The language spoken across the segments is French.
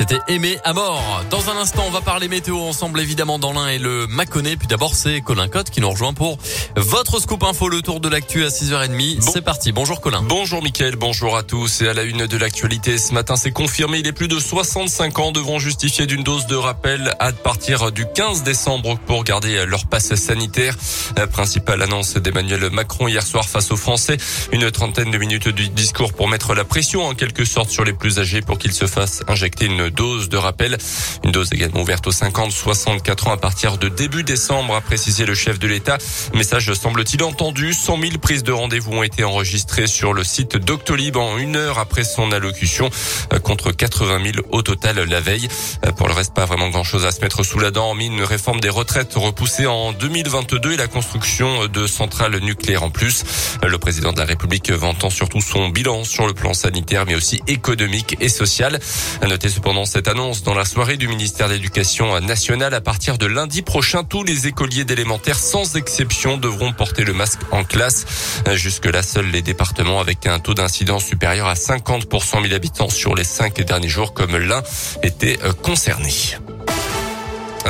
C'était aimé à mort. Dans un instant, on va parler météo ensemble, évidemment, dans l'un et le Mâconnais. Puis d'abord, c'est Colin Cotte qui nous rejoint pour votre scoop info, le tour de l'actu à 6h30. C'est parti. Bonjour Colin. Bonjour Mickaël, bonjour à tous. Et à la une de l'actualité, ce matin, c'est confirmé. Les plus de 65 ans devront justifier d'une dose de rappel à partir du 15 décembre pour garder leur passe sanitaire. La principale annonce d'Emmanuel Macron hier soir face aux Français. Une trentaine de minutes du discours pour mettre la pression en quelque sorte sur les plus âgés pour qu'ils se fassent injecter une dose de rappel. Une dose également ouverte aux 50-64 ans à partir de début décembre, a précisé le chef de l'État. Message semble-t-il entendu. 100 000 prises de rendez-vous ont été enregistrées sur le site Doctolib en une heure après son allocution, euh, contre 80 000 au total la veille. Euh, pour le reste, pas vraiment grand-chose à se mettre sous la dent, mis une réforme des retraites repoussée en 2022 et la construction de centrales nucléaires en plus. Euh, le président de la République vantant surtout son bilan sur le plan sanitaire, mais aussi économique et social. À noter cependant cette annonce dans la soirée du ministère de l'Éducation nationale. À partir de lundi prochain, tous les écoliers d'élémentaire, sans exception, devront porter le masque en classe. Jusque-là, seuls les départements avec un taux d'incidence supérieur à 50 pour 100 000 habitants sur les cinq derniers jours, comme l'un, étaient concernés.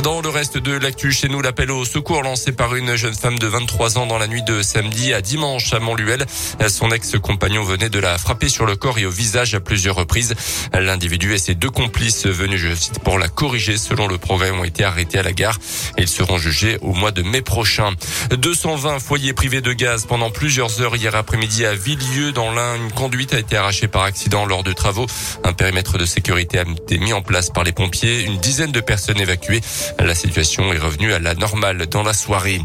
Dans le reste de l'actu chez nous, l'appel au secours lancé par une jeune femme de 23 ans dans la nuit de samedi à dimanche à Montluel. Son ex-compagnon venait de la frapper sur le corps et au visage à plusieurs reprises. L'individu et ses deux complices venus, je cite, pour la corriger selon le progrès ont été arrêtés à la gare. Ils seront jugés au mois de mai prochain. 220 foyers privés de gaz pendant plusieurs heures hier après-midi à Villieu dans l'Ain. Une conduite a été arrachée par accident lors de travaux. Un périmètre de sécurité a été mis en place par les pompiers. Une dizaine de personnes évacuées. La situation est revenue à la normale dans la soirée.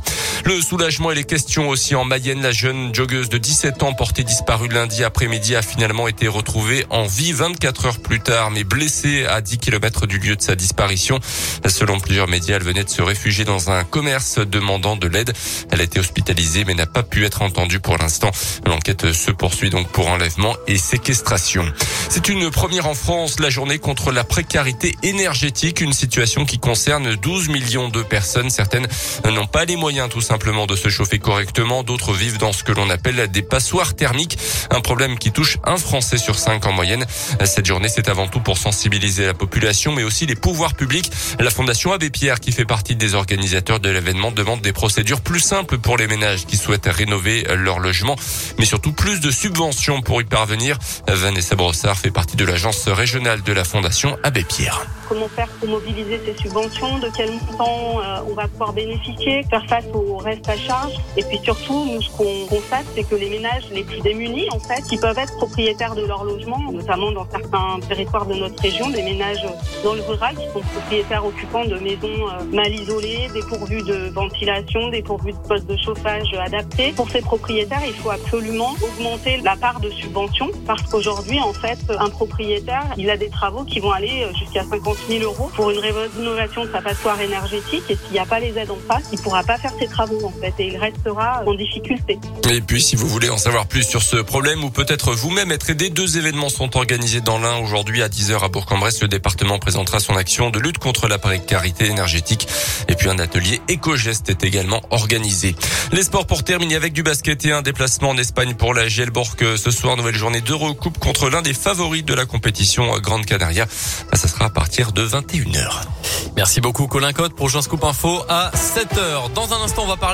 Le soulagement et les questions aussi en Mayenne. La jeune joggeuse de 17 ans portée disparue lundi après-midi a finalement été retrouvée en vie 24 heures plus tard, mais blessée à 10 km du lieu de sa disparition. Selon plusieurs médias, elle venait de se réfugier dans un commerce demandant de l'aide. Elle a été hospitalisée mais n'a pas pu être entendue pour l'instant. L'enquête se poursuit donc pour enlèvement et séquestration. C'est une première en France, la journée contre la précarité énergétique, une situation qui concerne 12 millions de personnes. Certaines n'ont pas les moyens tout simplement de se chauffer correctement. D'autres vivent dans ce que l'on appelle des passoires thermiques. Un problème qui touche un Français sur cinq en moyenne. Cette journée, c'est avant tout pour sensibiliser la population, mais aussi les pouvoirs publics. La Fondation Abbé Pierre, qui fait partie des organisateurs de l'événement, demande des procédures plus simples pour les ménages qui souhaitent rénover leur logement, mais surtout plus de subventions pour y parvenir. Vanessa Brossard fait partie de l'agence régionale de la Fondation Abbé Pierre. Comment faire pour mobiliser ces subventions De quel montant euh, on va pouvoir bénéficier Faire face au reste à charge Et puis surtout, nous, ce qu'on constate, c'est que les ménages les plus démunis, en fait, qui peuvent être propriétaires de leur logement, notamment dans certains territoires de notre région, des ménages dans le rural qui sont propriétaires occupants de maisons euh, mal isolées, dépourvues de ventilation, dépourvues de postes de chauffage adaptés. Pour ces propriétaires, il faut absolument augmenter la part de subvention parce qu'aujourd'hui, en fait, un propriétaire, il a des travaux qui vont aller jusqu'à 50 000 euros pour une rénovation de sa passoire énergétique et s'il n'y a pas les aides en face, il pourra pas faire ses travaux en fait et il restera en difficulté. Et puis si vous voulez en savoir plus sur ce problème ou peut-être vous-même être aidé, deux événements sont organisés dans l'un aujourd'hui à 10h à Bourg-en-Bresse. Le département présentera son action de lutte contre la précarité énergétique et puis un atelier éco-geste est également organisé. Les sports pour terminer avec du basket et un déplacement en Espagne pour la Gielborg ce soir. Nouvelle journée d'Eurocoupe contre l'un des favoris de la compétition Grande Canaria. Ça sera à partir de 21h. Merci beaucoup Colin Cotte pour Jean Scoop Info à 7h. Dans un instant, on va parler